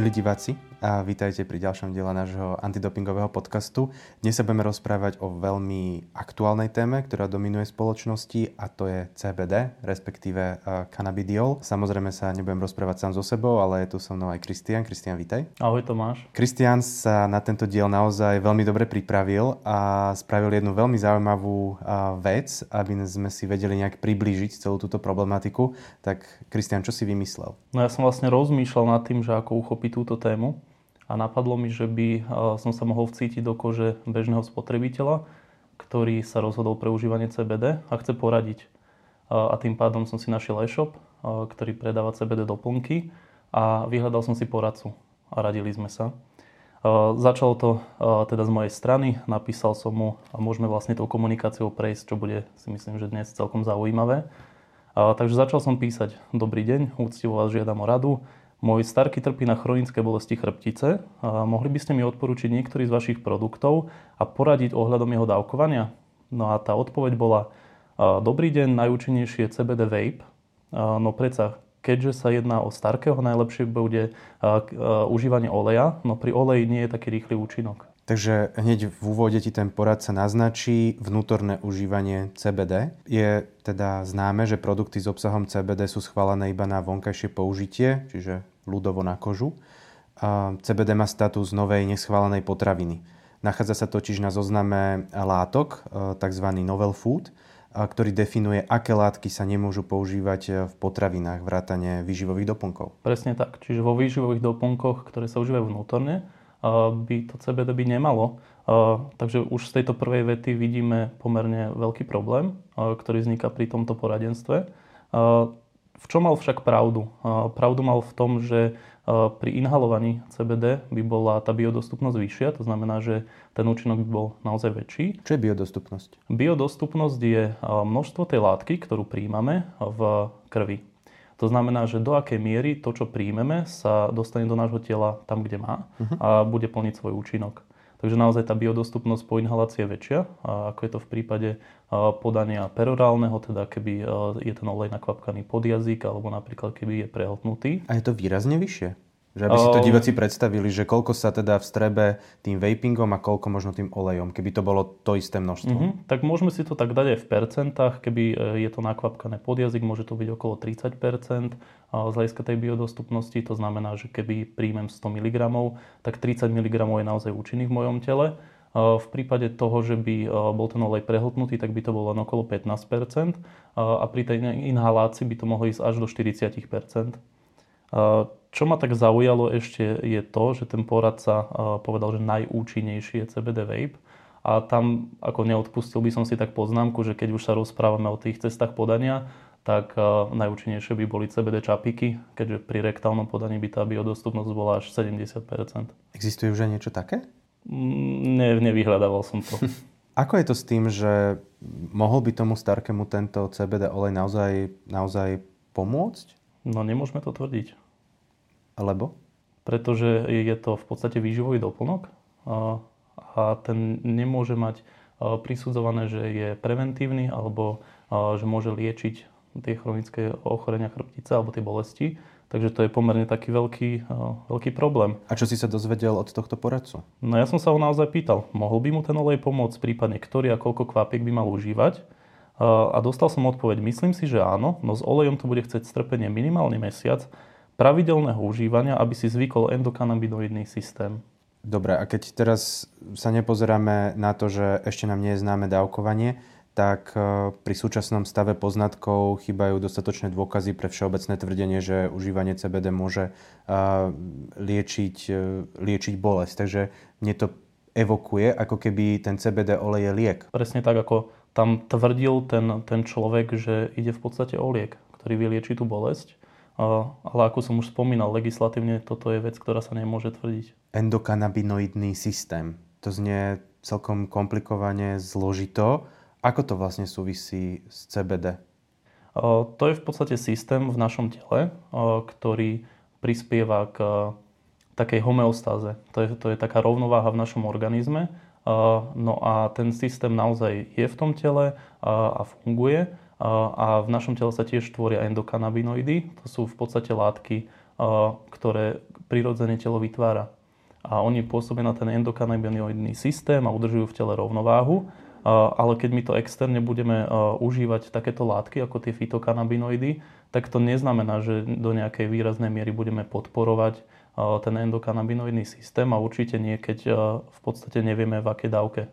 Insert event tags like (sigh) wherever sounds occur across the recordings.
Milí diváci, a vítajte pri ďalšom diele nášho antidopingového podcastu. Dnes sa budeme rozprávať o veľmi aktuálnej téme, ktorá dominuje spoločnosti a to je CBD, respektíve cannabidiol. Samozrejme sa nebudem rozprávať sám so sebou, ale je tu so mnou aj Kristian. Kristian, vítaj. Ahoj Tomáš. Kristian sa na tento diel naozaj veľmi dobre pripravil a spravil jednu veľmi zaujímavú vec, aby sme si vedeli nejak priblížiť celú túto problematiku. Tak Kristian, čo si vymyslel? No ja som vlastne rozmýšľal nad tým, že ako uchopiť túto tému a napadlo mi, že by e, som sa mohol vcítiť do kože bežného spotrebiteľa, ktorý sa rozhodol pre užívanie CBD a chce poradiť. E, a tým pádom som si našiel e-shop, e, ktorý predáva CBD doplnky a vyhľadal som si poradcu a radili sme sa. Začalo to teda z mojej strany, napísal som mu a môžeme vlastne tou komunikáciou prejsť, čo bude si myslím, že dnes celkom zaujímavé. Takže začal som písať, dobrý deň, úctivo vás žiadam o radu, môj starky trpí na chronické bolesti chrbtice. A mohli by ste mi odporučiť niektorý z vašich produktov a poradiť ohľadom jeho dávkovania? No a tá odpoveď bola, dobrý deň, najúčinnejšie CBD vape. No predsa, keďže sa jedná o starkého, najlepšie bude užívanie oleja, no pri oleji nie je taký rýchly účinok. Takže hneď v úvode ti ten poradca naznačí vnútorné užívanie CBD. Je teda známe, že produkty s obsahom CBD sú schválené iba na vonkajšie použitie, čiže ľudovo na kožu. CBD má status novej neschválenej potraviny. Nachádza sa totiž na zozname látok, e, tzv. novel food, ktorý definuje, aké látky sa nemôžu používať v potravinách, vrátane výživových doplnkov. Presne tak. Čiže vo výživových doplnkoch, ktoré sa užívajú vnútorne, by to CBD byť nemalo. Takže už z tejto prvej vety vidíme pomerne veľký problém, ktorý vzniká pri tomto poradenstve. V čom mal však pravdu? Pravdu mal v tom, že pri inhalovaní CBD by bola tá biodostupnosť vyššia, to znamená, že ten účinok by bol naozaj väčší. Čo je biodostupnosť? Biodostupnosť je množstvo tej látky, ktorú príjmame v krvi. To znamená, že do akej miery to, čo príjmeme, sa dostane do nášho tela tam, kde má uh-huh. a bude plniť svoj účinok. Takže naozaj tá biodostupnosť po inhalácii je väčšia, ako je to v prípade podania perorálneho, teda keby je ten olej nakvapkaný pod jazyk, alebo napríklad keby je prehltnutý. A je to výrazne vyššie? Že aby si to diváci predstavili, že koľko sa teda vstrebe tým vapingom a koľko možno tým olejom, keby to bolo to isté množstvo. Mm-hmm. Tak môžeme si to tak dať aj v percentách, keby e, je to nakvapkané pod jazyk, môže to byť okolo 30% z hľadiska tej biodostupnosti. To znamená, že keby príjmem 100 mg, tak 30 mg je naozaj účinný v mojom tele. V prípade toho, že by e, bol ten olej prehltnutý, tak by to bolo okolo 15% a pri tej inhalácii by to mohlo ísť až do 40%. Čo ma tak zaujalo ešte je to, že ten poradca povedal, že najúčinnejší je CBD vape. A tam, ako neodpustil by som si tak poznámku, že keď už sa rozprávame o tých cestách podania, tak najúčinnejšie by boli CBD čapiky, keďže pri rektálnom podaní by tá biodostupnosť bola až 70 Existuje už aj niečo také? Mm, ne, nevyhľadával som to. (laughs) Ako je to s tým, že mohol by tomu starkému tento CBD olej naozaj, naozaj pomôcť? No nemôžeme to tvrdiť. Alebo? Pretože je to v podstate výživový doplnok a, a ten nemôže mať prisudzované, že je preventívny alebo že môže liečiť tie chronické ochorenia chrbtice alebo tie bolesti. Takže to je pomerne taký veľký, veľký problém. A čo si sa dozvedel od tohto poradcu? No ja som sa ho naozaj pýtal, mohol by mu ten olej pomôcť, prípadne ktorý a koľko kvapiek by mal užívať. A dostal som odpoveď, myslím si, že áno, no s olejom to bude chcieť strpenie minimálny mesiac pravidelného užívania, aby si zvykol endokanabinoidný systém. Dobre, a keď teraz sa nepozeráme na to, že ešte nám nie je známe dávkovanie, tak e, pri súčasnom stave poznatkov chýbajú dostatočné dôkazy pre všeobecné tvrdenie, že užívanie CBD môže e, liečiť, e, liečiť bolesť. Takže mne to evokuje, ako keby ten CBD olej je liek. Presne tak, ako tam tvrdil ten, ten človek, že ide v podstate o liek, ktorý vylieči tú bolesť. Ale ako som už spomínal, legislatívne toto je vec, ktorá sa nemôže tvrdiť. Endokanabinoidný systém. To znie celkom komplikovane, zložito. Ako to vlastne súvisí s CBD? To je v podstate systém v našom tele, ktorý prispieva k takej homeostáze. To je, to je taká rovnováha v našom organizme, No a ten systém naozaj je v tom tele a funguje. A v našom tele sa tiež tvoria endokanabinoidy. To sú v podstate látky, ktoré prirodzene telo vytvára. A oni pôsobia na ten endokanabinoidný systém a udržujú v tele rovnováhu. Ale keď my to externe budeme užívať takéto látky ako tie fitokanabinoidy, tak to neznamená, že do nejakej výraznej miery budeme podporovať ten endokanabinoidný systém a určite nie, keď v podstate nevieme, v akej dávke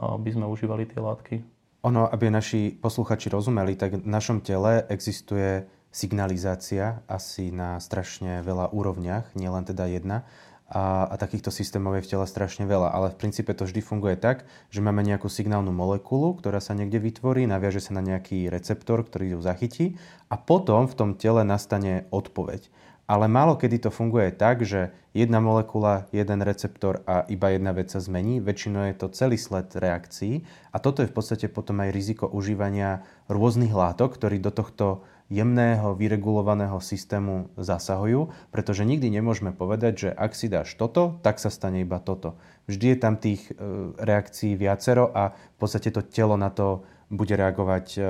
by sme užívali tie látky. Ono, aby naši posluchači rozumeli, tak v našom tele existuje signalizácia asi na strašne veľa úrovniach, nielen teda jedna a, a takýchto systémov je v tele strašne veľa. Ale v princípe to vždy funguje tak, že máme nejakú signálnu molekulu, ktorá sa niekde vytvorí, naviaže sa na nejaký receptor, ktorý ju zachytí a potom v tom tele nastane odpoveď. Ale málo kedy to funguje tak, že jedna molekula, jeden receptor a iba jedna vec sa zmení. Väčšinou je to celý sled reakcií a toto je v podstate potom aj riziko užívania rôznych látok, ktorí do tohto jemného, vyregulovaného systému zasahujú, pretože nikdy nemôžeme povedať, že ak si dáš toto, tak sa stane iba toto. Vždy je tam tých e, reakcií viacero a v podstate to telo na to bude reagovať e,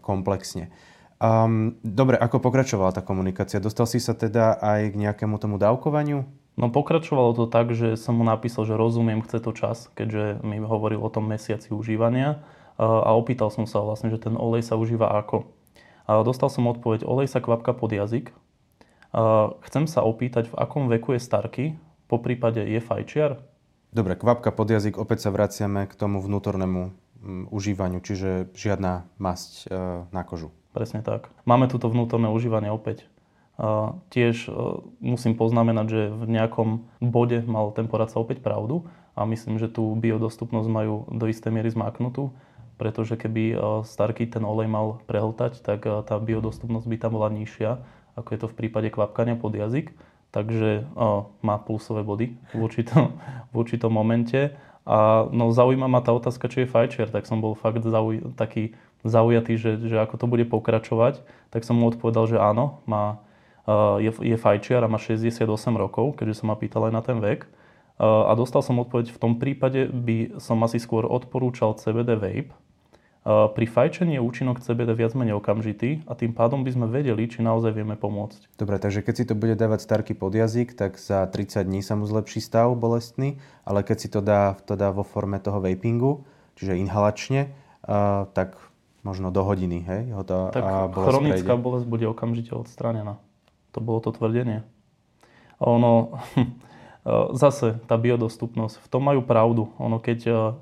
komplexne. Um, dobre, ako pokračovala tá komunikácia? Dostal si sa teda aj k nejakému tomu dávkovaniu? No pokračovalo to tak, že som mu napísal, že rozumiem, chce to čas, keďže mi hovoril o tom mesiaci užívania a opýtal som sa vlastne, že ten olej sa užíva ako. A dostal som odpoveď, olej sa kvapka pod jazyk. A chcem sa opýtať, v akom veku je starky, po prípade je fajčiar? Dobre, kvapka pod jazyk, opäť sa vraciame k tomu vnútornému užívaniu, čiže žiadna masť e, na kožu. Presne tak. Máme túto vnútorné užívanie opäť. A tiež e, musím poznamenať, že v nejakom bode mal ten poradca opäť pravdu a myslím, že tú biodostupnosť majú do istej miery zmaknutú pretože keby e, Starky ten olej mal prehltať, tak e, tá biodostupnosť by tam bola nižšia, ako je to v prípade kvapkania pod jazyk. Takže má plusové body v určitom, v určitom momente. A no, zaujíma ma tá otázka, či je fajčiar, tak som bol fakt zauj- taký zaujatý, že, že ako to bude pokračovať. Tak som mu odpovedal, že áno, má, je, je fajčiar a má 68 rokov, keďže som ma pýtal aj na ten vek. A dostal som odpoveď, v tom prípade by som asi skôr odporúčal CBD vape, pri fajčení je účinok CBD viac menej okamžitý a tým pádom by sme vedeli, či naozaj vieme pomôcť. Dobre, takže keď si to bude dávať starky pod jazyk, tak za 30 dní sa mu zlepší stav bolestný, ale keď si to dá, to dá vo forme toho vapingu, čiže inhalačne, tak možno do hodiny, hej? Ho to, tak a bolesť chronická prejde. bolesť bude okamžite odstranená. To bolo to tvrdenie. A ono, (laughs) zase tá biodostupnosť, v tom majú pravdu. Ono, keď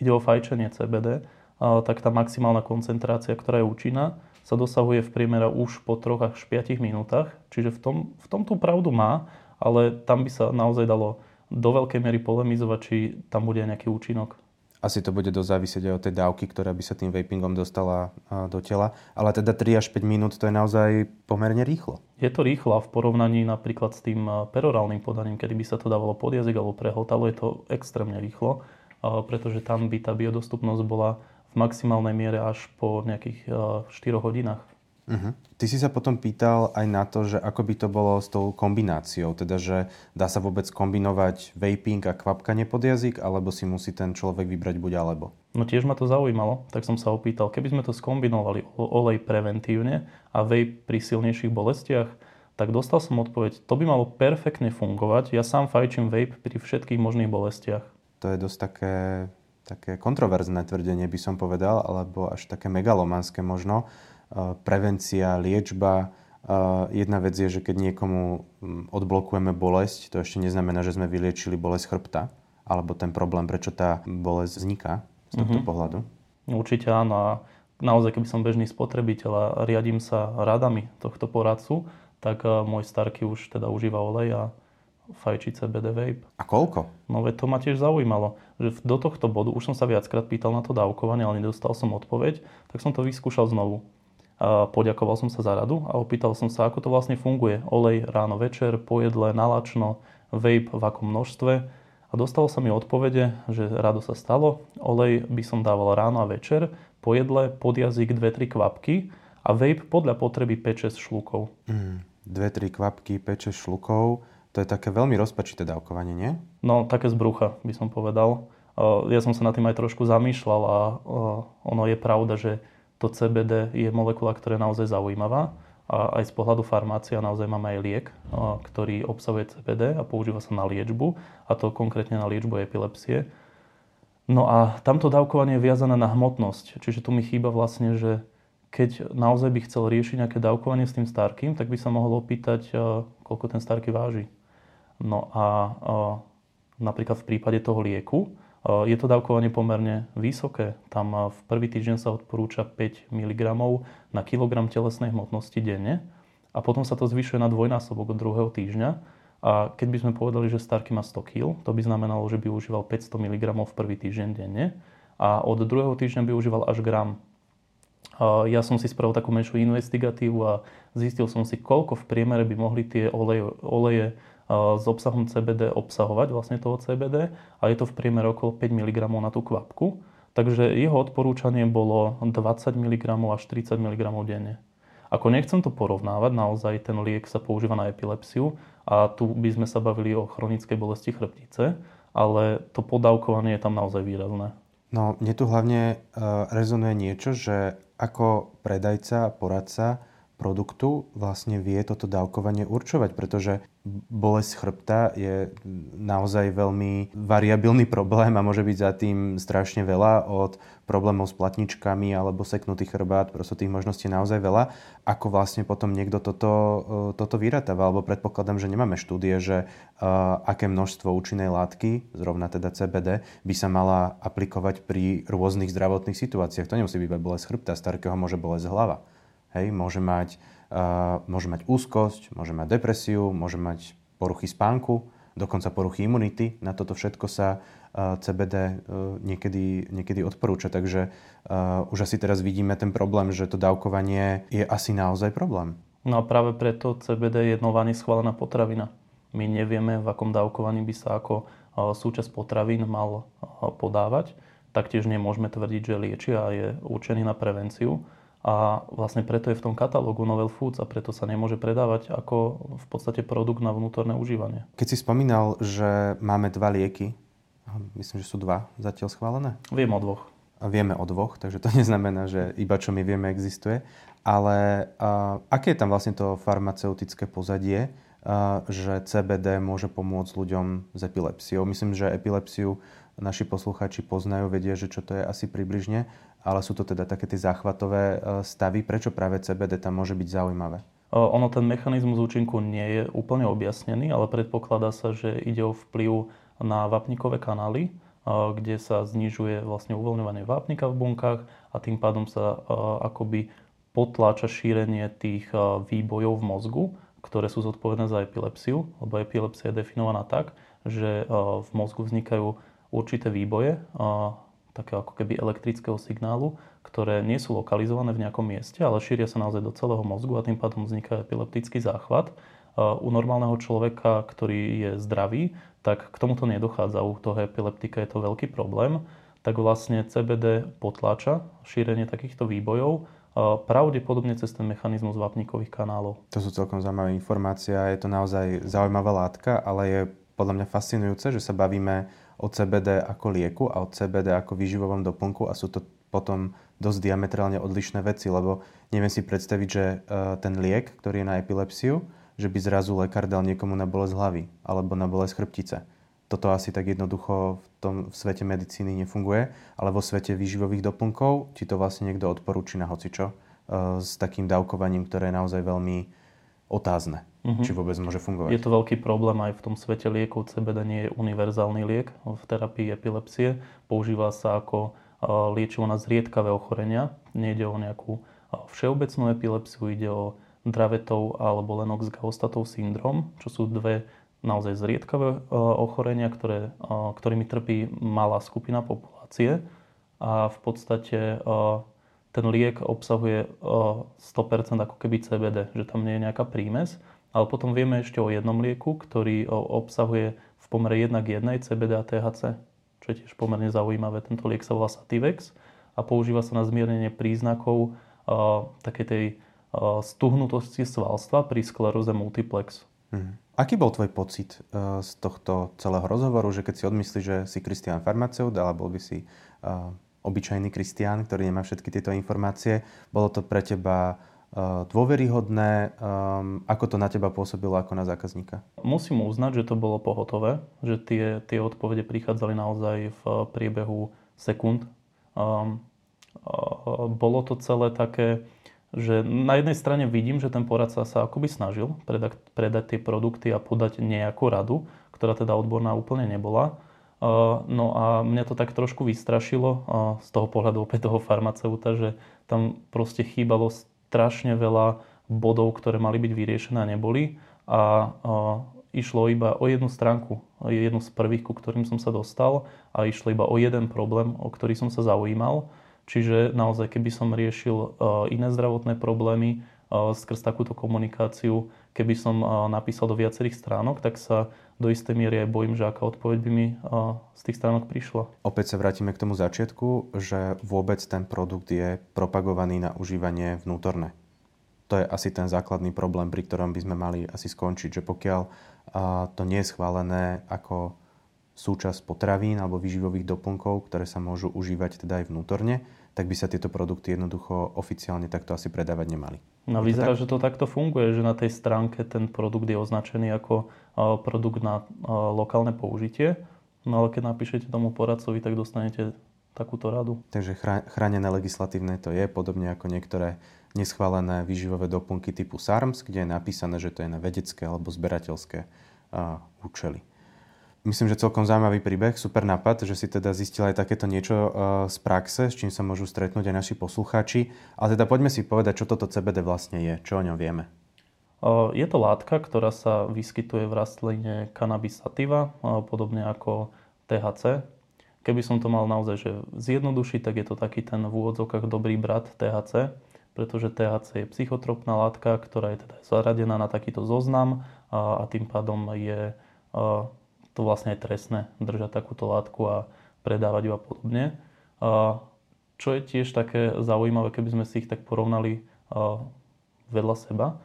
ide o fajčenie CBD, tak tá maximálna koncentrácia, ktorá je účinná, sa dosahuje v priemere už po 3 až 5 minútach. Čiže v tom, v tom tú pravdu má, ale tam by sa naozaj dalo do veľkej miery polemizovať, či tam bude nejaký účinok. Asi to bude dosť aj od tej dávky, ktorá by sa tým vapingom dostala do tela. Ale teda 3 až 5 minút to je naozaj pomerne rýchlo. Je to rýchlo a v porovnaní napríklad s tým perorálnym podaním, kedy by sa to dávalo pod jazyk alebo prehltalo, je to extrémne rýchlo, pretože tam by tá biodostupnosť bola v maximálnej miere až po nejakých 4 eh, hodinách. Uh-huh. Ty si sa potom pýtal aj na to, že ako by to bolo s tou kombináciou, teda že dá sa vôbec kombinovať vaping a kvapkanie pod jazyk, alebo si musí ten človek vybrať buď alebo? No tiež ma to zaujímalo, tak som sa opýtal, keby sme to skombinovali olej preventívne a vape pri silnejších bolestiach, tak dostal som odpoveď, to by malo perfektne fungovať, ja sám fajčím vape pri všetkých možných bolestiach. To je dosť také také kontroverzné tvrdenie by som povedal, alebo až také megalomanské možno. Prevencia, liečba. Jedna vec je, že keď niekomu odblokujeme bolesť, to ešte neznamená, že sme vyliečili bolesť chrbta, alebo ten problém, prečo tá bolesť vzniká z tohto mm-hmm. pohľadu. Určite áno. A naozaj, keby som bežný spotrebiteľ a riadím sa radami tohto poradcu, tak e, môj starky už teda užíva olej a fajčiť CBD vape. A koľko? No veď to ma tiež zaujímalo, že do tohto bodu, už som sa viackrát pýtal na to dávkovanie, ale nedostal som odpoveď, tak som to vyskúšal znovu. Poďakoval som sa za radu a opýtal som sa, ako to vlastne funguje. Olej ráno, večer, po jedle, nalačno, vape v akom množstve. A dostalo sa mi odpovede, že rado sa stalo. Olej by som dával ráno a večer, po jedle, pod jazyk 2-3 kvapky a vape podľa potreby 5-6 šlukov. Mm, 2-3 kvapky, 5-6 šlukov. To je také veľmi rozpačité dávkovanie, nie? No, také z brucha, by som povedal. Ja som sa nad tým aj trošku zamýšľal a ono je pravda, že to CBD je molekula, ktorá je naozaj zaujímavá. a aj z pohľadu farmácia naozaj máme aj liek, ktorý obsahuje CBD a používa sa na liečbu, a to konkrétne na liečbu epilepsie. No a tamto dávkovanie je viazané na hmotnosť, čiže tu mi chýba vlastne, že keď naozaj by chcel riešiť nejaké dávkovanie s tým starkým, tak by sa mohol opýtať, koľko ten starký váži. No a napríklad v prípade toho lieku, je to dávkovanie pomerne vysoké. Tam v prvý týždeň sa odporúča 5 mg na kilogram telesnej hmotnosti denne a potom sa to zvyšuje na dvojnásobok od druhého týždňa. A keď by sme povedali, že Starky má 100 kg, to by znamenalo, že by užíval 500 mg v prvý týždeň denne a od druhého týždňa by užíval až gram. Ja som si spravil takú menšiu investigatívu a zistil som si, koľko v priemere by mohli tie oleje, oleje s obsahom CBD obsahovať vlastne toho CBD a je to v priemere okolo 5 mg na tú kvapku. Takže jeho odporúčanie bolo 20 mg až 30 mg denne. Ako nechcem to porovnávať, naozaj ten liek sa používa na epilepsiu a tu by sme sa bavili o chronickej bolesti chrbtice, ale to podávkovanie je tam naozaj výrazné. No, mne tu hlavne uh, rezonuje niečo, že ako predajca, poradca produktu vlastne vie toto dávkovanie určovať, pretože bolesť chrbta je naozaj veľmi variabilný problém a môže byť za tým strašne veľa od problémov s platničkami alebo seknutý chrbát, proste tých možností naozaj veľa. Ako vlastne potom niekto toto, e, toto vyratáva, alebo predpokladám, že nemáme štúdie, že uh, aké množstvo účinnej látky, zrovna teda CBD, by sa mala aplikovať pri rôznych zdravotných situáciách. To nemusí byť bolesť chrbta, starkého môže bolesť hlava. Hej, môže mať, uh, môže mať úzkosť, môže mať depresiu, môže mať poruchy spánku, dokonca poruchy imunity. Na toto všetko sa uh, CBD uh, niekedy, niekedy odporúča. Takže uh, už asi teraz vidíme ten problém, že to dávkovanie je asi naozaj problém. No a práve preto CBD je nová neschválená potravina. My nevieme, v akom dávkovaní by sa ako súčasť potravín mal podávať. Taktiež nemôžeme tvrdiť, že lieči a je určený na prevenciu a vlastne preto je v tom katalógu Novel Foods a preto sa nemôže predávať ako v podstate produkt na vnútorné užívanie. Keď si spomínal, že máme dva lieky, myslím, že sú dva zatiaľ schválené? Viem o dvoch. Vieme o dvoch, takže to (laughs) neznamená, že iba čo my vieme existuje. Ale uh, aké je tam vlastne to farmaceutické pozadie, uh, že CBD môže pomôcť ľuďom s epilepsiou? Myslím, že epilepsiu naši posluchači poznajú, vedia, že čo to je asi približne ale sú to teda také tie záchvatové e, stavy. Prečo práve CBD tam môže byť zaujímavé? Ono, ten mechanizmus účinku nie je úplne objasnený, ale predpokladá sa, že ide o vplyv na vápnikové kanály, kde sa znižuje vlastne uvoľňovanie vápnika v bunkách a tým pádom sa akoby potláča šírenie tých výbojov v mozgu, ktoré sú zodpovedné za epilepsiu, lebo epilepsia je definovaná tak, že v mozgu vznikajú určité výboje, takého ako keby elektrického signálu, ktoré nie sú lokalizované v nejakom mieste, ale šíria sa naozaj do celého mozgu a tým pádom vzniká epileptický záchvat. U normálneho človeka, ktorý je zdravý, tak k tomuto nedochádza. U toho epileptika je to veľký problém. Tak vlastne CBD potláča šírenie takýchto výbojov pravdepodobne cez ten mechanizmus vápnikových kanálov. To sú celkom zaujímavé informácie a je to naozaj zaujímavá látka, ale je podľa mňa fascinujúce, že sa bavíme o CBD ako lieku a o CBD ako výživovom doplnku a sú to potom dosť diametrálne odlišné veci, lebo neviem si predstaviť, že e, ten liek, ktorý je na epilepsiu, že by zrazu lekár dal niekomu na bolesť hlavy alebo na bolesť chrbtice. Toto asi tak jednoducho v tom v svete medicíny nefunguje, ale vo svete výživových doplnkov ti to vlastne niekto odporúči na hocičo e, s takým dávkovaním, ktoré je naozaj veľmi otázne, uh-huh. či vôbec môže fungovať. Je to veľký problém aj v tom svete liekov. CBD nie je univerzálny liek v terapii epilepsie. Používa sa ako liečivo na zriedkavé ochorenia. Nejde o nejakú všeobecnú epilepsiu, ide o Dravetov alebo Lennox-Gastautov syndrom, čo sú dve naozaj zriedkavé ochorenia, ktoré, ktorými trpí malá skupina populácie. A v podstate ten liek obsahuje 100% ako keby CBD, že tam nie je nejaká prímes. Ale potom vieme ešte o jednom lieku, ktorý obsahuje v pomere 1 k 1 CBD a THC, čo je tiež pomerne zaujímavé. Tento liek sa volá Sativex a používa sa na zmiernenie príznakov uh, takej tej uh, stuhnutosti svalstva pri skleróze multiplex. Hmm. Aký bol tvoj pocit uh, z tohto celého rozhovoru, že keď si odmyslíš, že si Kristian farmaceut, alebo by si uh, obyčajný kristián, ktorý nemá všetky tieto informácie. Bolo to pre teba dôveryhodné. Ako to na teba pôsobilo ako na zákazníka? Musím uznať, že to bolo pohotové, že tie, tie odpovede prichádzali naozaj v priebehu sekúnd. Bolo to celé také, že na jednej strane vidím, že ten poradca sa akoby snažil predať, predať tie produkty a podať nejakú radu, ktorá teda odborná úplne nebola. No a mňa to tak trošku vystrašilo z toho pohľadu opäť toho farmaceuta, že tam proste chýbalo strašne veľa bodov, ktoré mali byť vyriešené a neboli. A išlo iba o jednu stránku, jednu z prvých, ku ktorým som sa dostal a išlo iba o jeden problém, o ktorý som sa zaujímal. Čiže naozaj, keby som riešil e, iné zdravotné problémy e, skrz takúto komunikáciu, keby som e, napísal do viacerých stránok, tak sa do istej miery aj bojím, že aká odpoveď by mi z tých stránok prišla. Opäť sa vrátime k tomu začiatku, že vôbec ten produkt je propagovaný na užívanie vnútorné. To je asi ten základný problém, pri ktorom by sme mali asi skončiť, že pokiaľ to nie je schválené ako súčasť potravín alebo výživových doplnkov, ktoré sa môžu užívať teda aj vnútorne, tak by sa tieto produkty jednoducho oficiálne takto asi predávať nemali. No vyzerá, že to takto funguje, že na tej stránke ten produkt je označený ako produkt na lokálne použitie, no ale keď napíšete tomu poradcovi, tak dostanete takúto radu. Takže chránené legislatívne to je, podobne ako niektoré neschválené výživové doplnky typu SARMS, kde je napísané, že to je na vedecké alebo zberateľské účely. Myslím, že celkom zaujímavý príbeh, super nápad, že si teda zistil aj takéto niečo uh, z praxe, s čím sa môžu stretnúť aj naši poslucháči. Ale teda poďme si povedať, čo toto CBD vlastne je, čo o ňom vieme. Uh, je to látka, ktorá sa vyskytuje v rastline Cannabis sativa, uh, podobne ako THC. Keby som to mal naozaj že zjednodušiť, tak je to taký ten v úvodzovkách dobrý brat THC, pretože THC je psychotropná látka, ktorá je teda zaradená na takýto zoznam a, a tým pádom je to vlastne aj trestné držať takúto látku a predávať ju a podobne. Čo je tiež také zaujímavé, keby sme si ich tak porovnali vedľa seba,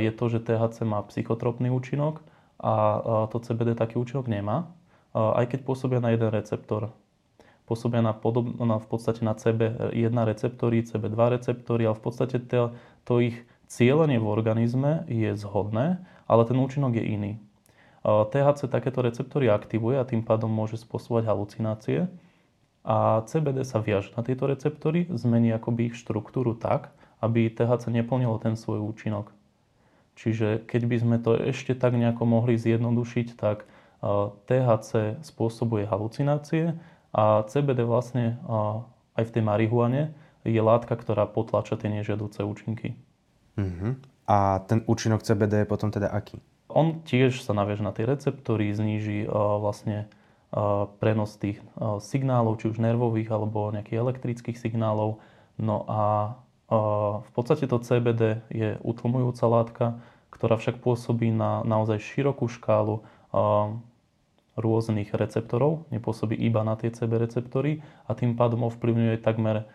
je to, že THC má psychotropný účinok a to CBD taký účinok nemá, aj keď pôsobia na jeden receptor. Pôsobia na, podob, na v podstate na CB1 receptory, CB2 receptory, ale v podstate to, to ich cieľenie v organizme je zhodné, ale ten účinok je iný. THC takéto receptory aktivuje a tým pádom môže spôsobovať halucinácie. A CBD sa viaže na tieto receptory, zmení akoby ich štruktúru tak, aby THC neplnilo ten svoj účinok. Čiže keď by sme to ešte tak nejako mohli zjednodušiť, tak THC spôsobuje halucinácie a CBD vlastne aj v tej marihuane je látka, ktorá potlača tie nežiaduce účinky. Uh-huh. A ten účinok CBD je potom teda aký? On tiež sa naviaže na tie receptory, zníži uh, vlastne uh, prenos tých uh, signálov, či už nervových alebo nejakých elektrických signálov. No a v podstate to CBD je utlmujúca látka, ktorá však pôsobí na naozaj širokú škálu rôznych receptorov, nepôsobí iba na tie CB receptory a tým pádom ovplyvňuje takmer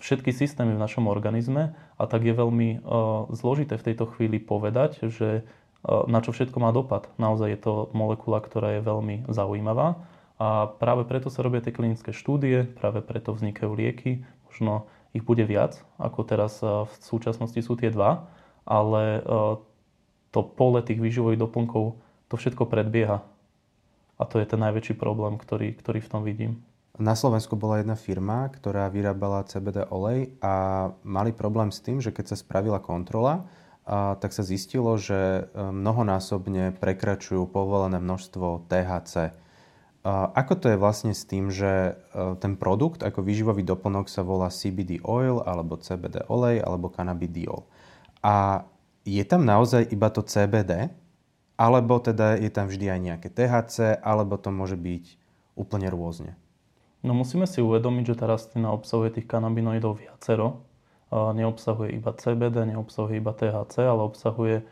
všetky systémy v našom organizme a tak je veľmi zložité v tejto chvíli povedať, že na čo všetko má dopad. Naozaj je to molekula, ktorá je veľmi zaujímavá a práve preto sa robia tie klinické štúdie, práve preto vznikajú lieky. Možno ich bude viac, ako teraz v súčasnosti sú tie dva, ale to pole tých výživových doplnkov to všetko predbieha. A to je ten najväčší problém, ktorý, ktorý v tom vidím. Na Slovensku bola jedna firma, ktorá vyrábala CBD olej a mali problém s tým, že keď sa spravila kontrola, a tak sa zistilo, že e, mnohonásobne prekračujú povolené množstvo THC. A ako to je vlastne s tým, že e, ten produkt ako výživový doplnok sa volá CBD oil, alebo CBD olej, alebo cannabidiol. A je tam naozaj iba to CBD, alebo teda je tam vždy aj nejaké THC, alebo to môže byť úplne rôzne? No musíme si uvedomiť, že tá rastlina obsahuje tých kanabinoidov viacero neobsahuje iba CBD, neobsahuje iba THC, ale obsahuje,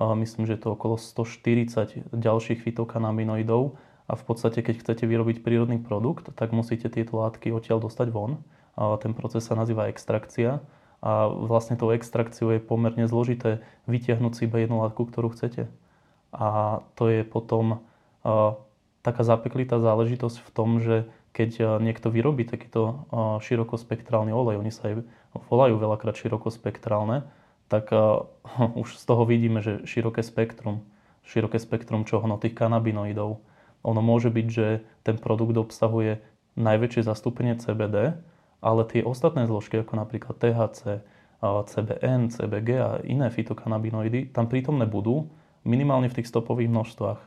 myslím, že je to okolo 140 ďalších fitokanabinoidov a v podstate, keď chcete vyrobiť prírodný produkt, tak musíte tieto látky odtiaľ dostať von. Ten proces sa nazýva extrakcia a vlastne tou extrakciou je pomerne zložité vytiahnuť si iba jednu látku, ktorú chcete. A to je potom taká zapeklitá záležitosť v tom, že keď niekto vyrobí takýto širokospektrálny olej, oni sa aj volajú veľakrát širokospektrálne, tak uh, (laughs) už z toho vidíme, že široké spektrum, široké spektrum čoho, no tých kanabinoidov. Ono môže byť, že ten produkt obsahuje najväčšie zastúpenie CBD, ale tie ostatné zložky, ako napríklad THC, CBN, CBG a iné fitokanabinoidy, tam prítomné budú minimálne v tých stopových množstvách.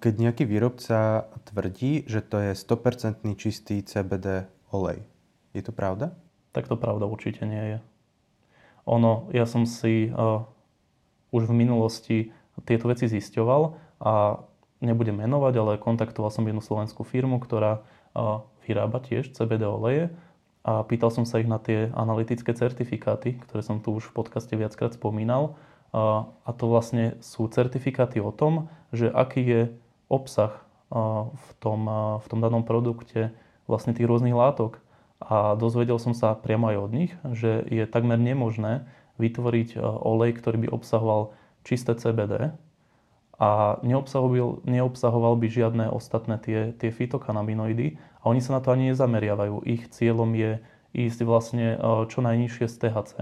Keď nejaký výrobca tvrdí, že to je 100% čistý CBD olej, je to pravda? Tak to pravda určite nie je. Ono, ja som si uh, už v minulosti tieto veci zisťoval a nebudem menovať, ale kontaktoval som jednu slovenskú firmu, ktorá uh, vyrába tiež CBD oleje a pýtal som sa ich na tie analytické certifikáty, ktoré som tu už v podcaste viackrát spomínal a to vlastne sú certifikáty o tom, že aký je obsah v tom, v tom danom produkte vlastne tých rôznych látok. A dozvedel som sa priamo aj od nich, že je takmer nemožné vytvoriť olej, ktorý by obsahoval čisté CBD a neobsahoval, neobsahoval by žiadne ostatné tie, tie fitokanabinoidy a oni sa na to ani nezameriavajú. Ich cieľom je ísť vlastne čo najnižšie z THC,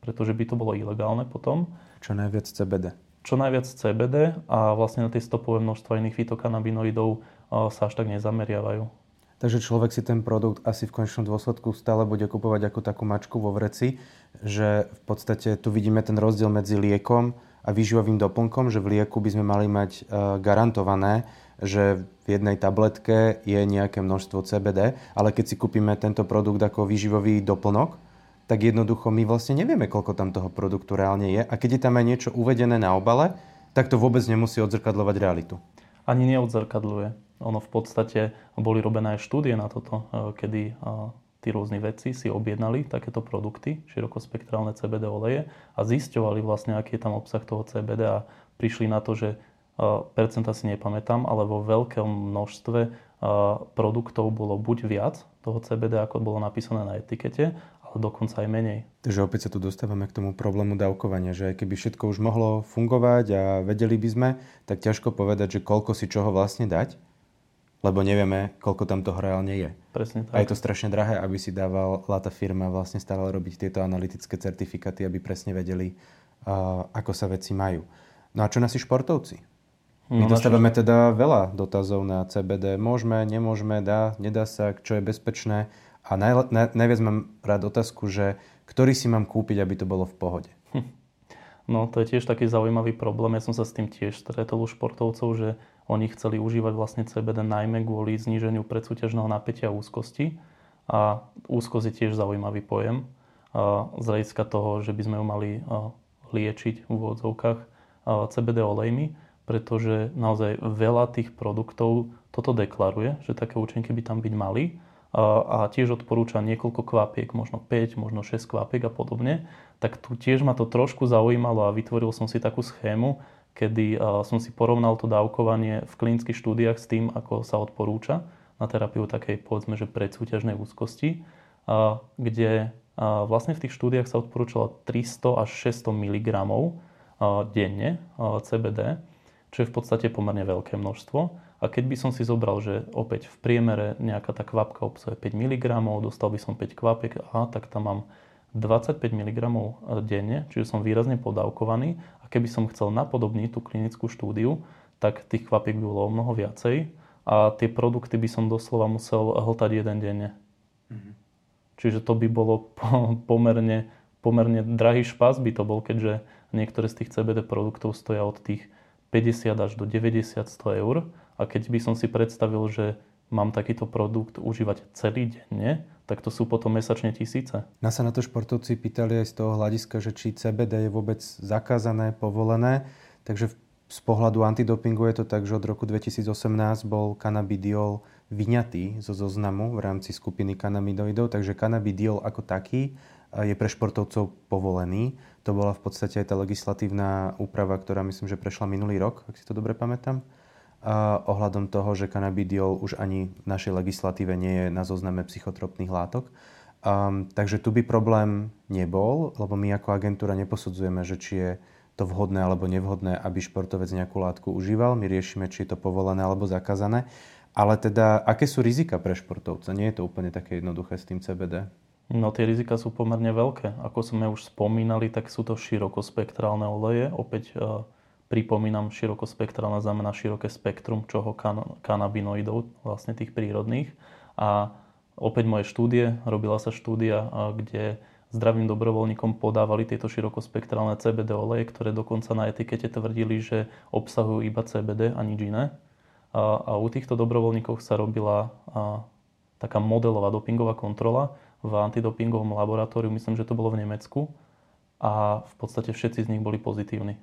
pretože by to bolo ilegálne potom čo najviac CBD. Čo najviac CBD a vlastne na tie stopové množstva iných fitokanabinoidov sa až tak nezameriavajú. Takže človek si ten produkt asi v konečnom dôsledku stále bude kupovať ako takú mačku vo vreci, že v podstate tu vidíme ten rozdiel medzi liekom a výživovým doplnkom, že v lieku by sme mali mať e, garantované, že v jednej tabletke je nejaké množstvo CBD, ale keď si kúpime tento produkt ako výživový doplnok, tak jednoducho my vlastne nevieme, koľko tam toho produktu reálne je. A keď je tam aj niečo uvedené na obale, tak to vôbec nemusí odzrkadľovať realitu. Ani neodzrkadľuje. Ono v podstate boli robené aj štúdie na toto, e, kedy e, tí rôzni vedci si objednali takéto produkty, širokospektrálne CBD oleje a zisťovali vlastne, aký je tam obsah toho CBD a prišli na to, že e, percenta si nepamätám, ale vo veľkom množstve produktov bolo buď viac toho CBD, ako bolo napísané na etikete, ale dokonca aj menej. Takže opäť sa tu dostávame k tomu problému dávkovania, že aj keby všetko už mohlo fungovať a vedeli by sme, tak ťažko povedať, že koľko si čoho vlastne dať, lebo nevieme, koľko tam toho reálne je. Presne tak. A je to strašne drahé, aby si dával tá firma vlastne stále robiť tieto analytické certifikáty, aby presne vedeli, uh, ako sa veci majú. No a čo nasi športovci? My no, dostávame teda veľa dotazov na CBD. Môžeme, nemôžeme, dá, nedá sa, čo je bezpečné. A naj, naj, najviac mám rád otázku, že ktorý si mám kúpiť, aby to bolo v pohode? No to je tiež taký zaujímavý problém. Ja som sa s tým tiež stretol u športovcov, že oni chceli užívať vlastne CBD najmä kvôli zníženiu predsúťažného napätia a úzkosti. A úzkosť je tiež zaujímavý pojem. Z hľadiska toho, že by sme ju mali liečiť v úvodzovkách CBD olejmi, pretože naozaj veľa tých produktov toto deklaruje, že také účinky by tam byť mali a tiež odporúča niekoľko kvapiek, možno 5, možno 6 kvapiek a podobne, tak tu tiež ma to trošku zaujímalo a vytvoril som si takú schému, kedy som si porovnal to dávkovanie v klinických štúdiách s tým, ako sa odporúča na terapiu takej, povedzme, že predsúťažnej úzkosti, kde vlastne v tých štúdiách sa odporúčalo 300 až 600 mg denne CBD, čo je v podstate pomerne veľké množstvo. A keď by som si zobral, že opäť v priemere nejaká tá kvapka obsahuje 5 mg, dostal by som 5 kvapiek, a tak tam mám 25 mg denne, čiže som výrazne podávkovaný. A keby som chcel napodobniť tú klinickú štúdiu, tak tých kvapiek by bolo o mnoho viacej a tie produkty by som doslova musel hltať jeden denne. Mm-hmm. Čiže to by bolo pomerne, pomerne drahý špas by to bol, keďže niektoré z tých CBD produktov stoja od tých 50 až do 90 100 eur a keď by som si predstavil, že mám takýto produkt užívať celý denne, tak to sú potom mesačne tisíce. Nás sa na to športovci pýtali aj z toho hľadiska, že či CBD je vôbec zakázané, povolené. Takže z pohľadu antidopingu je to tak, že od roku 2018 bol kanabidiol vyňatý zo zoznamu v rámci skupiny kanamidoidov, takže kanabidiol ako taký je pre športovcov povolený. To bola v podstate aj tá legislatívna úprava, ktorá myslím, že prešla minulý rok, ak si to dobre pamätám ohľadom toho, že kanabidiol už ani v našej legislatíve nie je na zozname psychotropných látok. Um, takže tu by problém nebol, lebo my ako agentúra neposudzujeme, že či je to vhodné alebo nevhodné, aby športovec nejakú látku užíval. My riešime, či je to povolené alebo zakázané. Ale teda, aké sú rizika pre športovca? Nie je to úplne také jednoduché s tým CBD. No tie rizika sú pomerne veľké. Ako sme už spomínali, tak sú to širokospektrálne oleje. Opäť uh, pripomínam, širokospektrálne znamená široké spektrum čoho kan- kanabinoidov, vlastne tých prírodných. A opäť moje štúdie, robila sa štúdia, kde zdravým dobrovoľníkom podávali tieto širokospektrálne CBD oleje, ktoré dokonca na etikete tvrdili, že obsahujú iba CBD a nič iné. A, a u týchto dobrovoľníkov sa robila a, taká modelová dopingová kontrola v antidopingovom laboratóriu, myslím, že to bolo v Nemecku. A v podstate všetci z nich boli pozitívni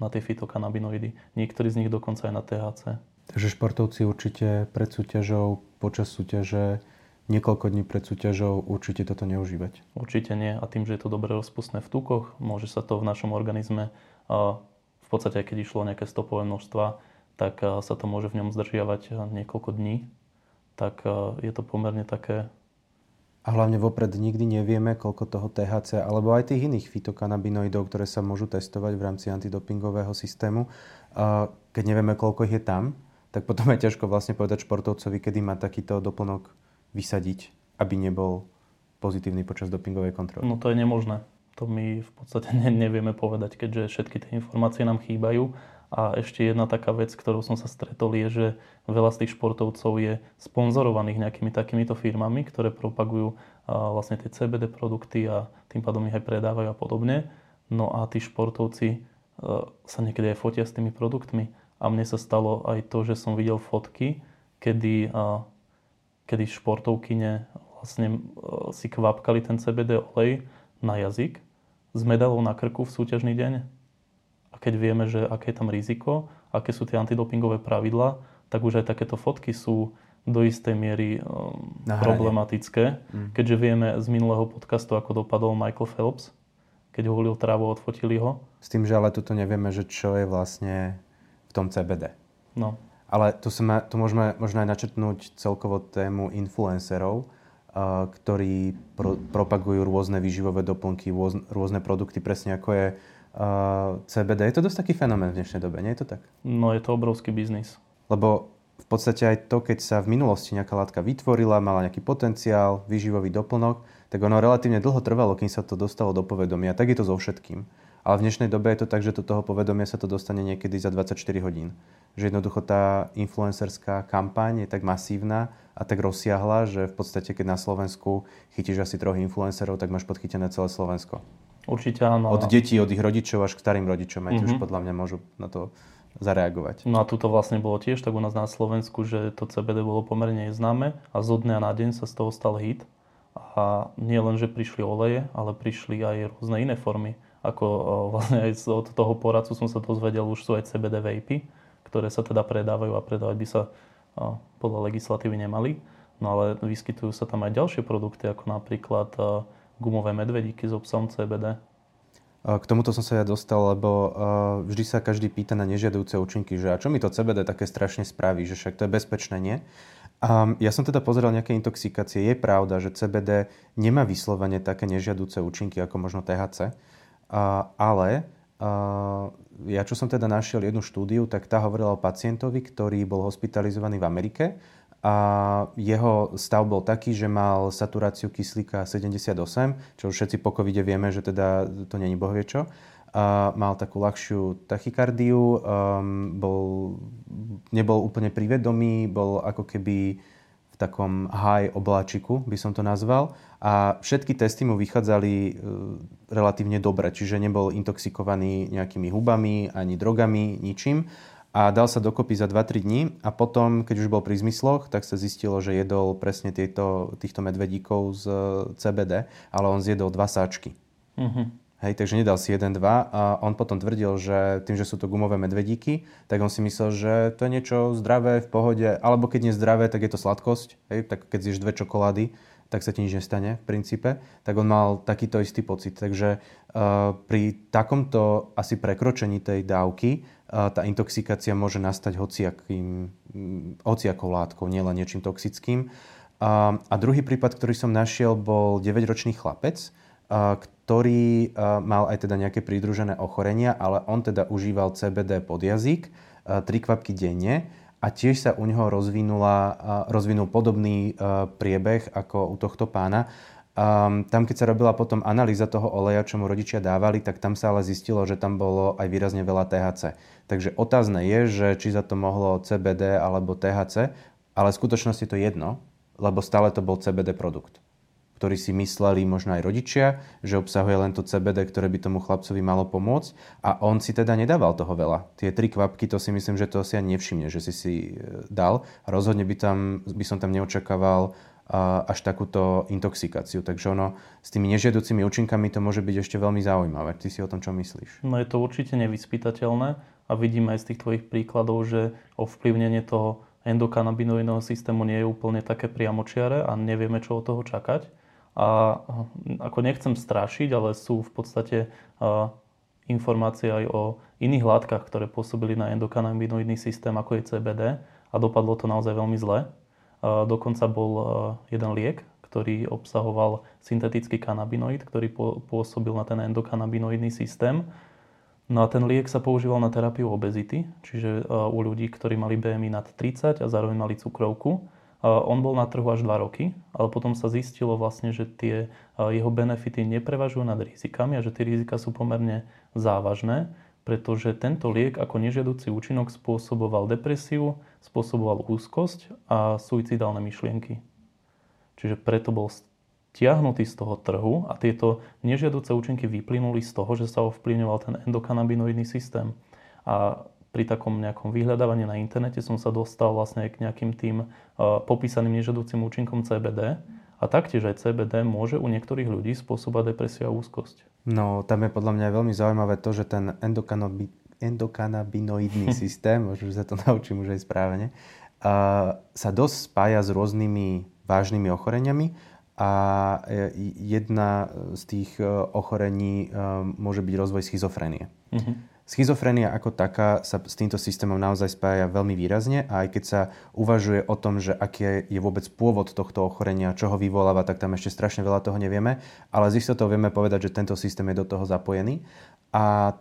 na tie fitokanabinoidy. Niektorí z nich dokonca aj na THC. Takže športovci určite pred súťažou, počas súťaže niekoľko dní pred súťažou určite toto neužívať. Určite nie. A tým, že je to dobre rozpustné v tukoch, môže sa to v našom organizme, v podstate keď išlo nejaké stopové množstva, tak sa to môže v ňom zdržiavať niekoľko dní. Tak je to pomerne také... A hlavne vopred nikdy nevieme, koľko toho THC alebo aj tých iných fitokanabinoidov, ktoré sa môžu testovať v rámci antidopingového systému. Keď nevieme, koľko ich je tam, tak potom je ťažko vlastne povedať športovcovi, kedy má takýto doplnok vysadiť, aby nebol pozitívny počas dopingovej kontroly? No to je nemožné. To my v podstate nevieme povedať, keďže všetky tie informácie nám chýbajú. A ešte jedna taká vec, ktorou som sa stretol, je, že veľa z tých športovcov je sponzorovaných nejakými takýmito firmami, ktoré propagujú vlastne tie CBD produkty a tým pádom ich aj predávajú a podobne. No a tí športovci sa niekedy aj fotia s tými produktmi. A mne sa stalo aj to, že som videl fotky, kedy kedy športovkyne vlastne si kvapkali ten CBD olej na jazyk s medalou na krku v súťažný deň. Keď vieme, že aké je tam riziko, aké sú tie antidopingové pravidla, tak už aj takéto fotky sú do istej miery um, problematické, mm. keďže vieme z minulého podcastu, ako dopadol Michael Phelps, keď ho volil trávu, odfotili ho. S tým, že ale tuto nevieme, že čo je vlastne v tom CBD. No. Ale tu, sa ma, tu môžeme možno aj načrtnúť celkovo tému influencerov, uh, ktorí pro, propagujú rôzne výživové doplnky, rôzne, rôzne produkty, presne ako je CBD. Je to dosť taký fenomén v dnešnej dobe, nie je to tak? No je to obrovský biznis. Lebo v podstate aj to, keď sa v minulosti nejaká látka vytvorila, mala nejaký potenciál, výživový doplnok, tak ono relatívne dlho trvalo, kým sa to dostalo do povedomia. Tak je to so všetkým. Ale v dnešnej dobe je to tak, že do toho povedomia sa to dostane niekedy za 24 hodín. Že jednoducho tá influencerská kampaň je tak masívna a tak rozsiahla, že v podstate keď na Slovensku chytíš asi troch influencerov, tak máš podchytené celé Slovensko. Určite áno. Od detí, od ich rodičov až k starým rodičom. Aj mm-hmm. už podľa mňa môžu na to zareagovať. No a tu to vlastne bolo tiež tak u nás na Slovensku, že to CBD bolo pomerne neznáme a zo dňa na deň sa z toho stal hit. A nie len, že prišli oleje, ale prišli aj rôzne iné formy ako vlastne aj od toho poradcu som sa dozvedel, už sú aj CBD vapy, ktoré sa teda predávajú a predávať by sa podľa legislatívy nemali. No ale vyskytujú sa tam aj ďalšie produkty, ako napríklad gumové medvedíky s obsahom CBD. K tomuto som sa ja dostal, lebo vždy sa každý pýta na nežiadujúce účinky, že a čo mi to CBD také strašne spraví, že však to je bezpečné, nie? A ja som teda pozeral nejaké intoxikácie. Je pravda, že CBD nemá vyslovene také nežiadúce účinky ako možno THC. Ale a, ja čo som teda našiel jednu štúdiu, tak tá hovorila o pacientovi, ktorý bol hospitalizovaný v Amerike a jeho stav bol taký, že mal saturáciu kyslíka 78, čo už všetci po covide vieme, že teda to není bohvie čo. A mal takú ľahšiu tachykardiu, um, bol, nebol úplne privedomý, bol ako keby takom high obláčiku, by som to nazval. A všetky testy mu vychádzali e, relatívne dobre, čiže nebol intoxikovaný nejakými hubami, ani drogami, ničím. A dal sa dokopy za 2-3 dní a potom, keď už bol pri zmysloch, tak sa zistilo, že jedol presne tieto, týchto medvedíkov z CBD, ale on zjedol dva sáčky. Uh-huh. Hej, takže nedal si 1, 2 a on potom tvrdil, že tým, že sú to gumové medvedíky, tak on si myslel, že to je niečo zdravé, v pohode, alebo keď nie zdravé, tak je to sladkosť. Hej, tak keď zješ dve čokolády, tak sa ti nič nestane v princípe. Tak on mal takýto istý pocit. Takže uh, pri takomto asi prekročení tej dávky uh, tá intoxikácia môže nastať hociakým, um, hociakou látkou, nielen niečím toxickým. A druhý prípad, ktorý som našiel, bol 9-ročný chlapec, ktorý mal aj teda nejaké pridružené ochorenia, ale on teda užíval CBD pod jazyk, tri kvapky denne a tiež sa u neho rozvinula, rozvinul podobný priebeh ako u tohto pána. Um, tam, keď sa robila potom analýza toho oleja, čo mu rodičia dávali, tak tam sa ale zistilo, že tam bolo aj výrazne veľa THC. Takže otázne je, že či za to mohlo CBD alebo THC, ale v skutočnosti to jedno, lebo stále to bol CBD produkt ktorí si mysleli možno aj rodičia, že obsahuje len to CBD, ktoré by tomu chlapcovi malo pomôcť a on si teda nedával toho veľa. Tie tri kvapky, to si myslím, že to si ani nevšimne, že si si e, dal. Rozhodne by, tam, by som tam neočakával až takúto intoxikáciu. Takže ono s tými nežiaducimi účinkami to môže byť ešte veľmi zaujímavé. Ty si o tom čo myslíš? No je to určite nevyspytateľné a vidíme aj z tých tvojich príkladov, že ovplyvnenie toho endokanabinoidného systému nie je úplne také priamočiare a nevieme, čo od toho čakať. A ako nechcem strašiť, ale sú v podstate informácie aj o iných látkach, ktoré pôsobili na endokanabinoidný systém, ako je CBD a dopadlo to naozaj veľmi zle. Dokonca bol jeden liek, ktorý obsahoval syntetický kanabinoid, ktorý pôsobil na ten endokanabinoidný systém. No a ten liek sa používal na terapiu obezity, čiže u ľudí, ktorí mali BMI nad 30 a zároveň mali cukrovku. On bol na trhu až 2 roky, ale potom sa zistilo vlastne, že tie jeho benefity neprevažujú nad rizikami a že tie rizika sú pomerne závažné, pretože tento liek ako nežiaducí účinok spôsoboval depresiu, spôsoboval úzkosť a suicidálne myšlienky. Čiže preto bol stiahnutý z toho trhu a tieto nežiaduce účinky vyplynuli z toho, že sa ovplyvňoval ten endokanabinoidný systém. A pri takom nejakom vyhľadávaní na internete som sa dostal vlastne k nejakým tým uh, popísaným nežadúcim účinkom CBD. A taktiež aj CBD môže u niektorých ľudí spôsobať depresia a úzkosť. No, tam je podľa mňa veľmi zaujímavé to, že ten endokanobi, endokanabinoidný (laughs) systém, možno, že sa to naučím už aj správne, uh, sa dosť spája s rôznymi vážnymi ochoreniami a e, jedna z tých e, ochorení môže byť rozvoj schizofrenie. Uh-huh. Schizofrenia ako taká sa s týmto systémom naozaj spája veľmi výrazne a aj keď sa uvažuje o tom, že aký je vôbec pôvod tohto ochorenia, čo ho vyvoláva, tak tam ešte strašne veľa toho nevieme, ale z istotou vieme povedať, že tento systém je do toho zapojený. A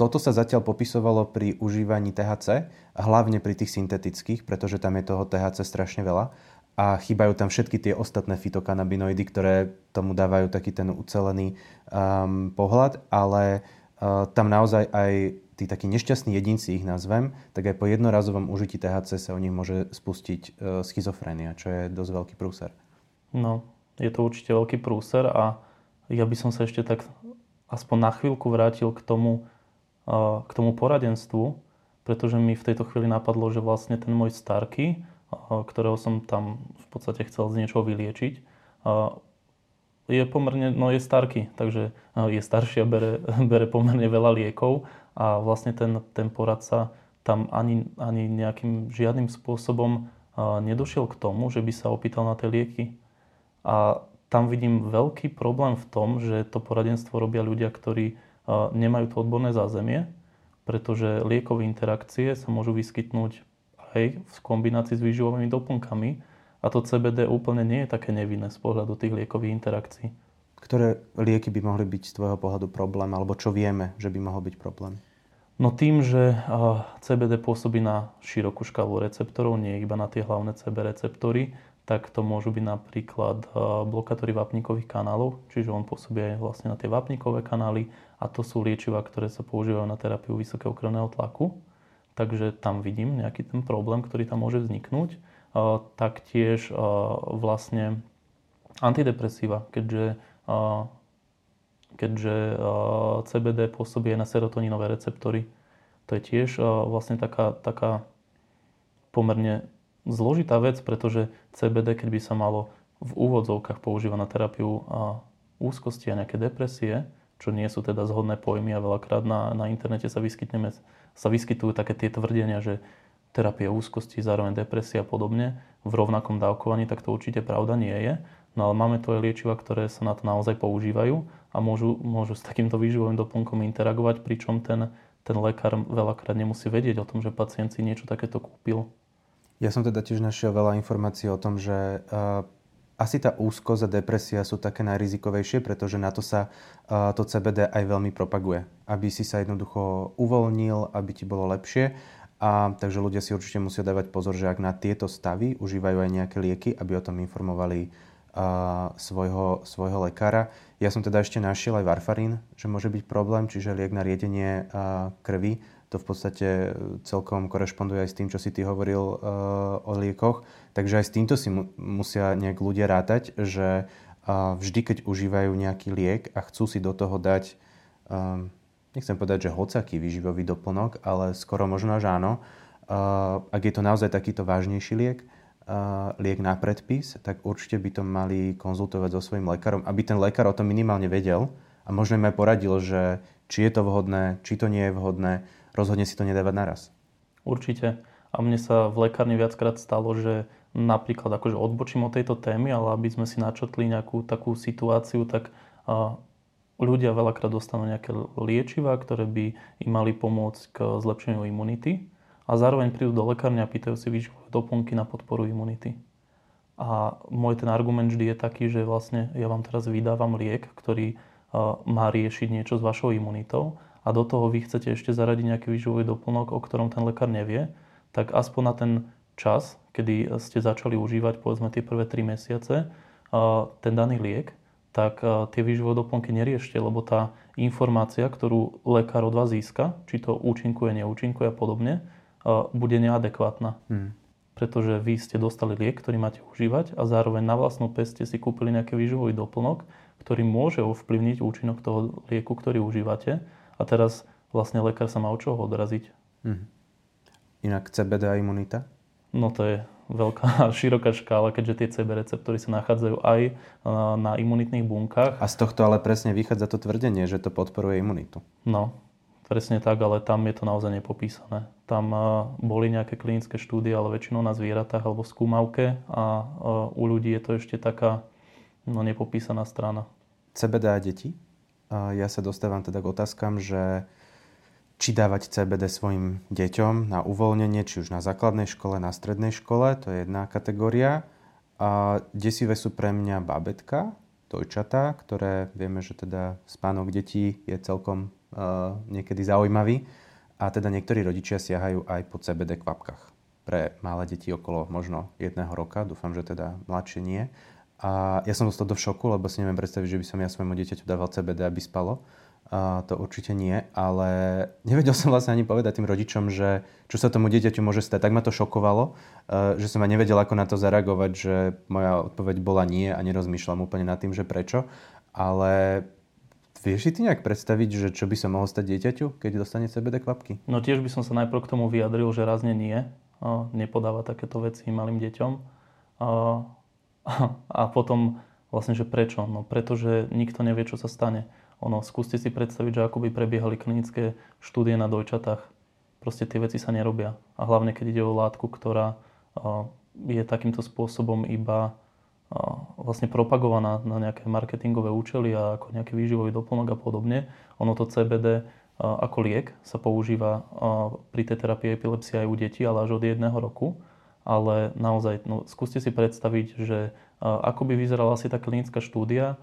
toto sa zatiaľ popisovalo pri užívaní THC, hlavne pri tých syntetických, pretože tam je toho THC strašne veľa a chýbajú tam všetky tie ostatné fitokanabinoidy, ktoré tomu dávajú taký ten ucelený um, pohľad, ale tam naozaj aj tí takí nešťastní jedinci ich nazvem, tak aj po jednorazovom užití THC sa u nich môže spustiť e, schizofrénia, čo je dosť veľký prúser. No, je to určite veľký prúser a ja by som sa ešte tak aspoň na chvíľku vrátil k tomu, e, k tomu poradenstvu, pretože mi v tejto chvíli napadlo, že vlastne ten môj starky, e, ktorého som tam v podstate chcel z niečoho vyliečiť, je pomerne, no je starky, takže je starší a bere, (laughs) bere pomerne veľa liekov a vlastne ten, ten poradca tam ani, ani nejakým žiadnym spôsobom nedošiel k tomu, že by sa opýtal na tie lieky. A tam vidím veľký problém v tom, že to poradenstvo robia ľudia, ktorí nemajú to odborné zázemie, pretože liekové interakcie sa môžu vyskytnúť aj v kombinácii s výživovými doplnkami, a to CBD úplne nie je také nevinné z pohľadu tých liekových interakcií. Ktoré lieky by mohli byť z tvojho pohľadu problém, alebo čo vieme, že by mohol byť problém? No tým, že CBD pôsobí na širokú škálu receptorov, nie iba na tie hlavné CB receptory, tak to môžu byť napríklad blokátory vápnikových kanálov, čiže on pôsobí aj vlastne na tie vápnikové kanály a to sú liečiva, ktoré sa používajú na terapiu vysokého krvného tlaku. Takže tam vidím nejaký ten problém, ktorý tam môže vzniknúť taktiež vlastne antidepresíva, keďže, keďže CBD pôsobí aj na serotoninové receptory. To je tiež vlastne taká, taká pomerne zložitá vec, pretože CBD, keď by sa malo v úvodzovkách používať na terapiu úzkosti a nejaké depresie, čo nie sú teda zhodné pojmy a veľakrát na, na internete sa, vyskytneme, sa vyskytujú také tie tvrdenia, že terapia úzkosti, zároveň depresia a podobne v rovnakom dávkovaní, tak to určite pravda nie je. No ale máme tu aj liečiva, ktoré sa na to naozaj používajú a môžu, môžu s takýmto výživovým doplnkom interagovať, pričom ten, ten lekár veľakrát nemusí vedieť o tom, že pacient si niečo takéto kúpil. Ja som teda tiež našiel veľa informácií o tom, že uh, asi tá úzkosť a depresia sú také najrizikovejšie, pretože na to sa uh, to CBD aj veľmi propaguje. Aby si sa jednoducho uvoľnil, aby ti bolo lepšie a takže ľudia si určite musia dávať pozor, že ak na tieto stavy užívajú aj nejaké lieky, aby o tom informovali svojho, svojho lekára. Ja som teda ešte našiel aj varfarín, že môže byť problém, čiže liek na riedenie krvi. To v podstate celkom korešponduje aj s tým, čo si ty hovoril o liekoch. Takže aj s týmto si musia nejak ľudia rátať, že vždy, keď užívajú nejaký liek a chcú si do toho dať, nechcem povedať, že hocaký výživový doplnok, ale skoro možno až áno, ak je to naozaj takýto vážnejší liek, liek na predpis, tak určite by to mali konzultovať so svojím lekárom, aby ten lekár o tom minimálne vedel a možno im aj poradil, že či je to vhodné, či to nie je vhodné, rozhodne si to nedávať naraz. Určite. A mne sa v lekárni viackrát stalo, že napríklad akože odbočím od tejto témy, ale aby sme si načotli nejakú takú situáciu, tak ľudia veľakrát dostanú nejaké liečiva, ktoré by im mali pomôcť k zlepšeniu imunity a zároveň prídu do lekárne a pýtajú si výživové doplnky na podporu imunity. A môj ten argument vždy je taký, že vlastne ja vám teraz vydávam liek, ktorý má riešiť niečo s vašou imunitou a do toho vy chcete ešte zaradiť nejaký výživový doplnok, o ktorom ten lekár nevie, tak aspoň na ten čas, kedy ste začali užívať povedzme tie prvé 3 mesiace ten daný liek, tak tie výživové doplnky neriešte, lebo tá informácia, ktorú lekár od vás získa, či to účinkuje, neúčinkuje a podobne, bude neadekvátna. Hmm. Pretože vy ste dostali liek, ktorý máte užívať a zároveň na vlastnú peste si kúpili nejaký výživový doplnok, ktorý môže ovplyvniť účinok toho lieku, ktorý užívate. A teraz vlastne lekár sa má od čoho odraziť. Hmm. Inak CBD a imunita? No to je veľká, (laughs) široká škála, keďže tie CB receptory sa nachádzajú aj na imunitných bunkách. A z tohto ale presne vychádza to tvrdenie, že to podporuje imunitu. No, Presne tak, ale tam je to naozaj nepopísané. Tam boli nejaké klinické štúdie, ale väčšinou na zvieratách alebo v skúmavke a u ľudí je to ešte taká no, nepopísaná strana. CBD a deti? Ja sa dostávam teda k otázkam, že či dávať CBD svojim deťom na uvoľnenie, či už na základnej škole, na strednej škole, to je jedna kategória. A desivé sú pre mňa babetka, dojčatá, ktoré vieme, že teda spánok detí je celkom uh, niekedy zaujímavý. A teda niektorí rodičia siahajú aj po CBD kvapkách pre malé deti okolo možno jedného roka. Dúfam, že teda mladšie nie. A ja som dostal do šoku, lebo si neviem predstaviť, že by som ja svojmu dieťaťu dával CBD, aby spalo. To určite nie, ale nevedel som vlastne ani povedať tým rodičom, že čo sa tomu dieťaťu môže stať. Tak ma to šokovalo, e, že som aj nevedel, ako na to zareagovať, že moja odpoveď bola nie a nerozmýšľam úplne nad tým, že prečo. Ale vieš si ty nejak predstaviť, že čo by sa mohlo stať dieťaťu, keď dostane CBD kvapky? No tiež by som sa najprv k tomu vyjadril, že razne nie. Nepodáva takéto veci malým deťom. A potom vlastne, že prečo? No pretože nikto nevie, čo sa stane ono, skúste si predstaviť, že ako by prebiehali klinické štúdie na dojčatách. Proste tie veci sa nerobia. A hlavne, keď ide o látku, ktorá je takýmto spôsobom iba vlastne propagovaná na nejaké marketingové účely a ako nejaký výživový doplnok a podobne. Ono to CBD ako liek sa používa pri tej terapii epilepsie aj u detí, ale až od jedného roku. Ale naozaj, no, skúste si predstaviť, že ako by vyzerala asi tá klinická štúdia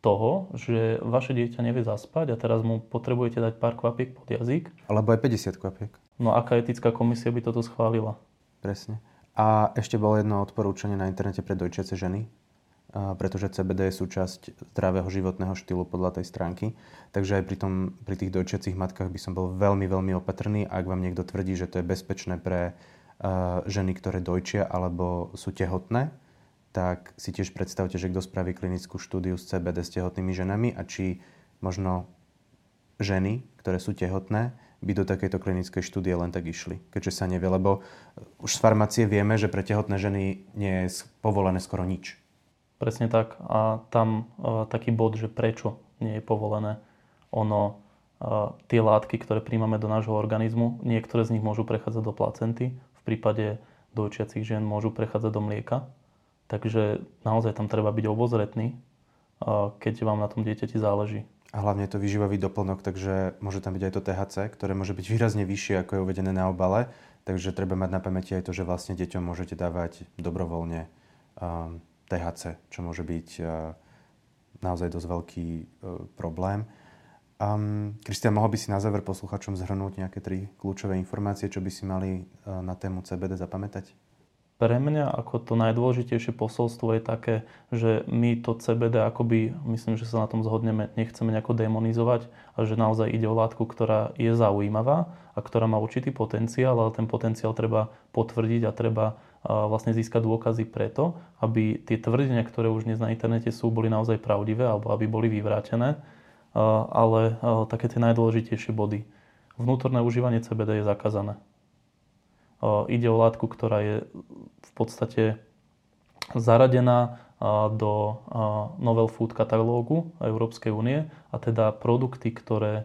toho, že vaše dieťa nevie zaspať a teraz mu potrebujete dať pár kvapiek pod jazyk. Alebo aj 50 kvapiek. No aká etická komisia by toto schválila? Presne. A ešte bolo jedno odporúčanie na internete pre dojčiace ženy, pretože CBD je súčasť zdravého životného štýlu podľa tej stránky. Takže aj pri, tom, pri tých dojčiacich matkách by som bol veľmi, veľmi opatrný. Ak vám niekto tvrdí, že to je bezpečné pre ženy, ktoré dojčia alebo sú tehotné, tak si tiež predstavte, že kto spraví klinickú štúdiu s CBD s tehotnými ženami a či možno ženy, ktoré sú tehotné, by do takejto klinickej štúdie len tak išli, keďže sa nevie, lebo už z farmácie vieme, že pre tehotné ženy nie je povolené skoro nič. Presne tak. A tam uh, taký bod, že prečo nie je povolené. Ono, uh, tie látky, ktoré príjmame do nášho organizmu, niektoré z nich môžu prechádzať do placenty, v prípade dojčiacich žien môžu prechádzať do mlieka, Takže naozaj tam treba byť obozretný, keď vám na tom dieťati záleží. A hlavne je to výživový doplnok, takže môže tam byť aj to THC, ktoré môže byť výrazne vyššie, ako je uvedené na obale. Takže treba mať na pamäti aj to, že vlastne deťom môžete dávať dobrovoľne um, THC, čo môže byť uh, naozaj dosť veľký uh, problém. Kristian, um, mohol by si na záver posluchačom zhrnúť nejaké tri kľúčové informácie, čo by si mali uh, na tému CBD zapamätať? Pre mňa ako to najdôležitejšie posolstvo je také, že my to CBD akoby, myslím, že sa na tom zhodneme, nechceme nejako demonizovať a že naozaj ide o látku, ktorá je zaujímavá a ktorá má určitý potenciál, ale ten potenciál treba potvrdiť a treba vlastne získať dôkazy preto, aby tie tvrdenia, ktoré už dnes na internete sú, boli naozaj pravdivé alebo aby boli vyvrátené. Ale také tie najdôležitejšie body. Vnútorné užívanie CBD je zakázané. Ide o látku, ktorá je v podstate zaradená do Novel Food katalógu Európskej únie a teda produkty, ktoré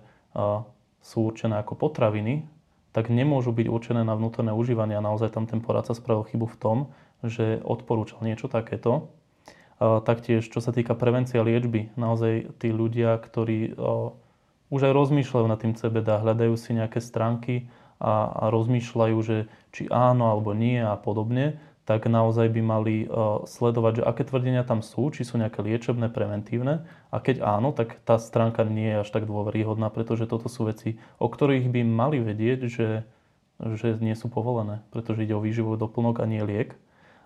sú určené ako potraviny, tak nemôžu byť určené na vnútorné užívanie a naozaj tam ten poradca spravil chybu v tom, že odporúčal niečo takéto. Taktiež, čo sa týka prevencie a liečby, naozaj tí ľudia, ktorí už aj rozmýšľajú nad tým CBD, hľadajú si nejaké stránky, a, a rozmýšľajú, že či áno alebo nie a podobne, tak naozaj by mali uh, sledovať, že aké tvrdenia tam sú, či sú nejaké liečebné, preventívne a keď áno, tak tá stránka nie je až tak dôveryhodná, pretože toto sú veci, o ktorých by mali vedieť, že, že nie sú povolené, pretože ide o výživový doplnok a nie liek.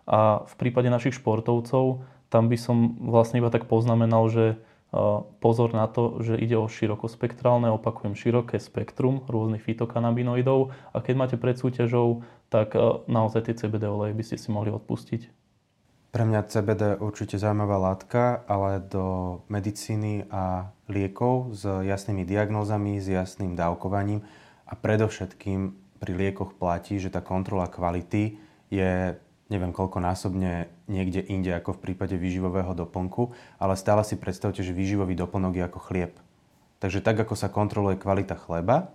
A v prípade našich športovcov, tam by som vlastne iba tak poznamenal, že pozor na to, že ide o širokospektrálne, opakujem, široké spektrum rôznych fitokanabinoidov a keď máte pred súťažou, tak naozaj tie CBD oleje by ste si mohli odpustiť. Pre mňa CBD určite zaujímavá látka, ale do medicíny a liekov s jasnými diagnózami, s jasným dávkovaním a predovšetkým pri liekoch platí, že tá kontrola kvality je neviem koľko násobne niekde inde ako v prípade výživového doplnku, ale stále si predstavte, že výživový doplnok je ako chlieb. Takže tak, ako sa kontroluje kvalita chleba,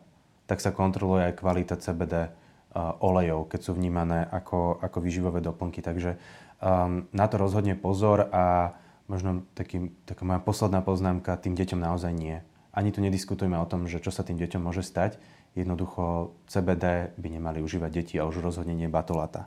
tak sa kontroluje aj kvalita CBD uh, olejov, keď sú vnímané ako, ako výživové doplnky. Takže um, na to rozhodne pozor a možno taký, taká moja posledná poznámka, tým deťom naozaj nie. Ani tu nediskutujeme o tom, že čo sa tým deťom môže stať. Jednoducho CBD by nemali užívať deti a už rozhodne nie batolata.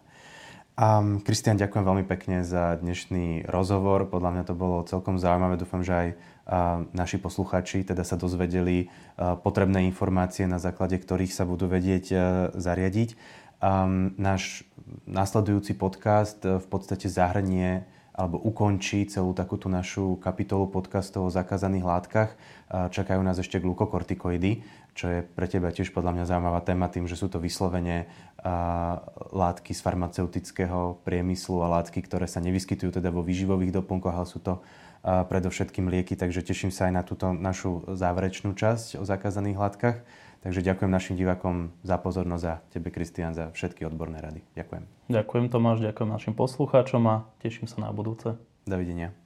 Um, Kristian, ďakujem veľmi pekne za dnešný rozhovor. Podľa mňa to bolo celkom zaujímavé. Dúfam, že aj uh, naši posluchači teda sa dozvedeli uh, potrebné informácie, na základe ktorých sa budú vedieť uh, zariadiť. Um, náš nasledujúci podcast uh, v podstate zahrnie alebo ukončí celú takúto našu kapitolu podcastov o zakázaných látkach. Čakajú nás ešte glukokortikoidy, čo je pre teba tiež podľa mňa zaujímavá téma tým, že sú to vyslovene látky z farmaceutického priemyslu a látky, ktoré sa nevyskytujú teda vo výživových doplnkoch, ale sú to predovšetkým lieky, takže teším sa aj na túto našu záverečnú časť o zakázaných látkach. Takže ďakujem našim divákom za pozornosť a tebe, Kristian, za všetky odborné rady. Ďakujem. Ďakujem Tomáš, ďakujem našim poslucháčom a teším sa na budúce. Dovidenia.